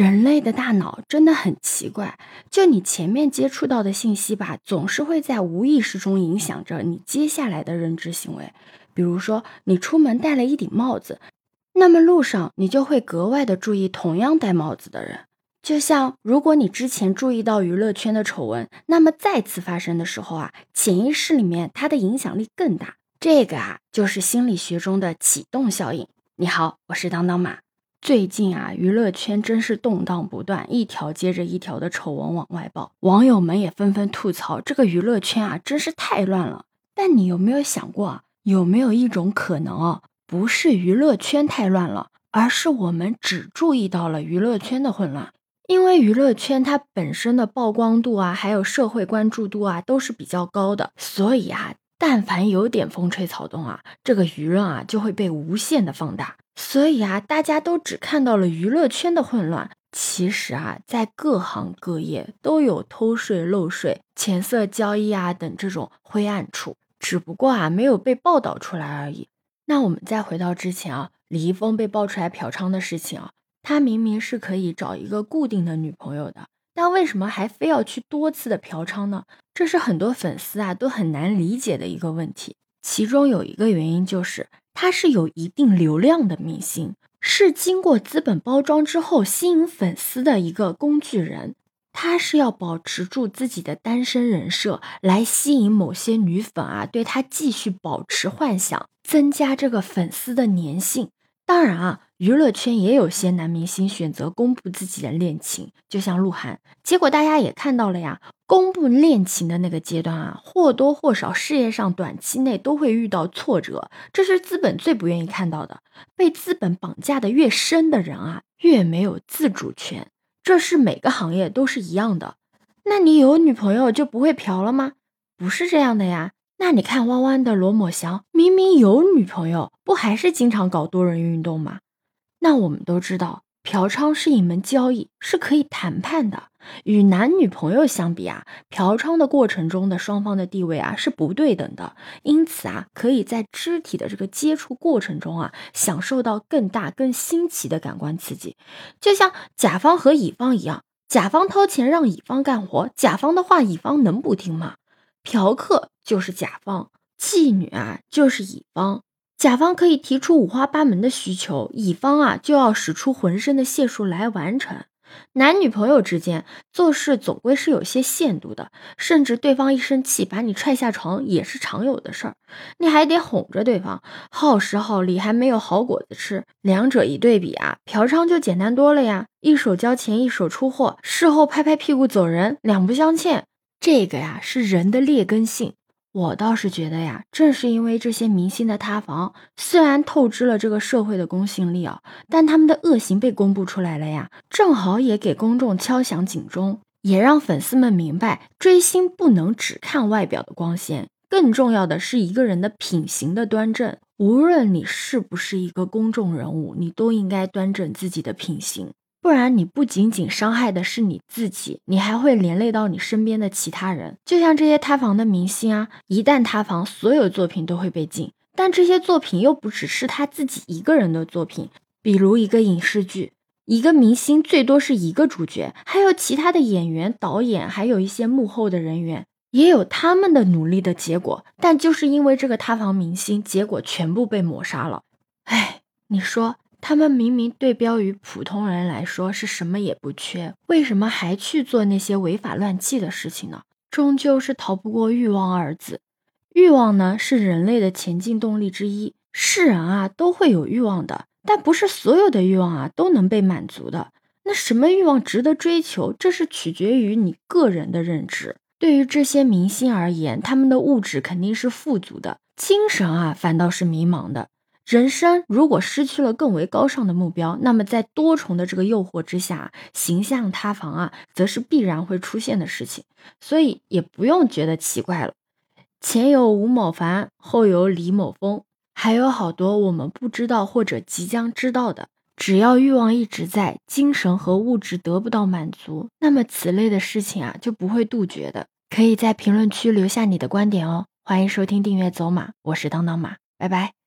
人类的大脑真的很奇怪，就你前面接触到的信息吧，总是会在无意识中影响着你接下来的认知行为。比如说，你出门戴了一顶帽子，那么路上你就会格外的注意同样戴帽子的人。就像如果你之前注意到娱乐圈的丑闻，那么再次发生的时候啊，潜意识里面它的影响力更大。这个啊，就是心理学中的启动效应。你好，我是当当马。最近啊，娱乐圈真是动荡不断，一条接着一条的丑闻往外爆，网友们也纷纷吐槽这个娱乐圈啊，真是太乱了。但你有没有想过啊，有没有一种可能啊，不是娱乐圈太乱了，而是我们只注意到了娱乐圈的混乱？因为娱乐圈它本身的曝光度啊，还有社会关注度啊，都是比较高的，所以啊，但凡有点风吹草动啊，这个舆论啊就会被无限的放大。所以啊，大家都只看到了娱乐圈的混乱，其实啊，在各行各业都有偷税漏税、钱色交易啊等这种灰暗处，只不过啊，没有被报道出来而已。那我们再回到之前啊，李易峰被爆出来嫖娼的事情啊，他明明是可以找一个固定的女朋友的，但为什么还非要去多次的嫖娼呢？这是很多粉丝啊都很难理解的一个问题。其中有一个原因就是。他是有一定流量的明星，是经过资本包装之后吸引粉丝的一个工具人。他是要保持住自己的单身人设，来吸引某些女粉啊，对他继续保持幻想，增加这个粉丝的粘性。当然啊。娱乐圈也有些男明星选择公布自己的恋情，就像鹿晗。结果大家也看到了呀，公布恋情的那个阶段啊，或多或少事业上短期内都会遇到挫折，这是资本最不愿意看到的。被资本绑架的越深的人啊，越没有自主权，这是每个行业都是一样的。那你有女朋友就不会嫖了吗？不是这样的呀。那你看弯弯的罗某祥，明明有女朋友，不还是经常搞多人运动吗？那我们都知道，嫖娼是一门交易，是可以谈判的。与男女朋友相比啊，嫖娼的过程中的双方的地位啊是不对等的，因此啊，可以在肢体的这个接触过程中啊，享受到更大、更新奇的感官刺激。就像甲方和乙方一样，甲方掏钱让乙方干活，甲方的话乙方能不听吗？嫖客就是甲方，妓女啊就是乙方。甲方可以提出五花八门的需求，乙方啊就要使出浑身的解数来完成。男女朋友之间做事总归是有些限度的，甚至对方一生气把你踹下床也是常有的事儿，你还得哄着对方，耗时耗力还没有好果子吃。两者一对比啊，嫖娼就简单多了呀，一手交钱一手出货，事后拍拍屁股走人，两不相欠。这个呀是人的劣根性。我倒是觉得呀，正是因为这些明星的塌房，虽然透支了这个社会的公信力啊，但他们的恶行被公布出来了呀，正好也给公众敲响警钟，也让粉丝们明白，追星不能只看外表的光鲜，更重要的是一个人的品行的端正。无论你是不是一个公众人物，你都应该端正自己的品行。不然，你不仅仅伤害的是你自己，你还会连累到你身边的其他人。就像这些塌房的明星啊，一旦塌房，所有作品都会被禁。但这些作品又不只是他自己一个人的作品，比如一个影视剧，一个明星最多是一个主角，还有其他的演员、导演，还有一些幕后的人员，也有他们的努力的结果。但就是因为这个塌房明星，结果全部被抹杀了。哎，你说？他们明明对标于普通人来说是什么也不缺，为什么还去做那些违法乱纪的事情呢？终究是逃不过欲望二字。欲望呢，是人类的前进动力之一。是人啊，都会有欲望的，但不是所有的欲望啊都能被满足的。那什么欲望值得追求，这是取决于你个人的认知。对于这些明星而言，他们的物质肯定是富足的，精神啊反倒是迷茫的。人生如果失去了更为高尚的目标，那么在多重的这个诱惑之下，形象塌房啊，则是必然会出现的事情。所以也不用觉得奇怪了。前有吴某凡，后有李某峰，还有好多我们不知道或者即将知道的。只要欲望一直在，精神和物质得不到满足，那么此类的事情啊就不会杜绝的。可以在评论区留下你的观点哦。欢迎收听订阅走马，我是当当马，拜拜。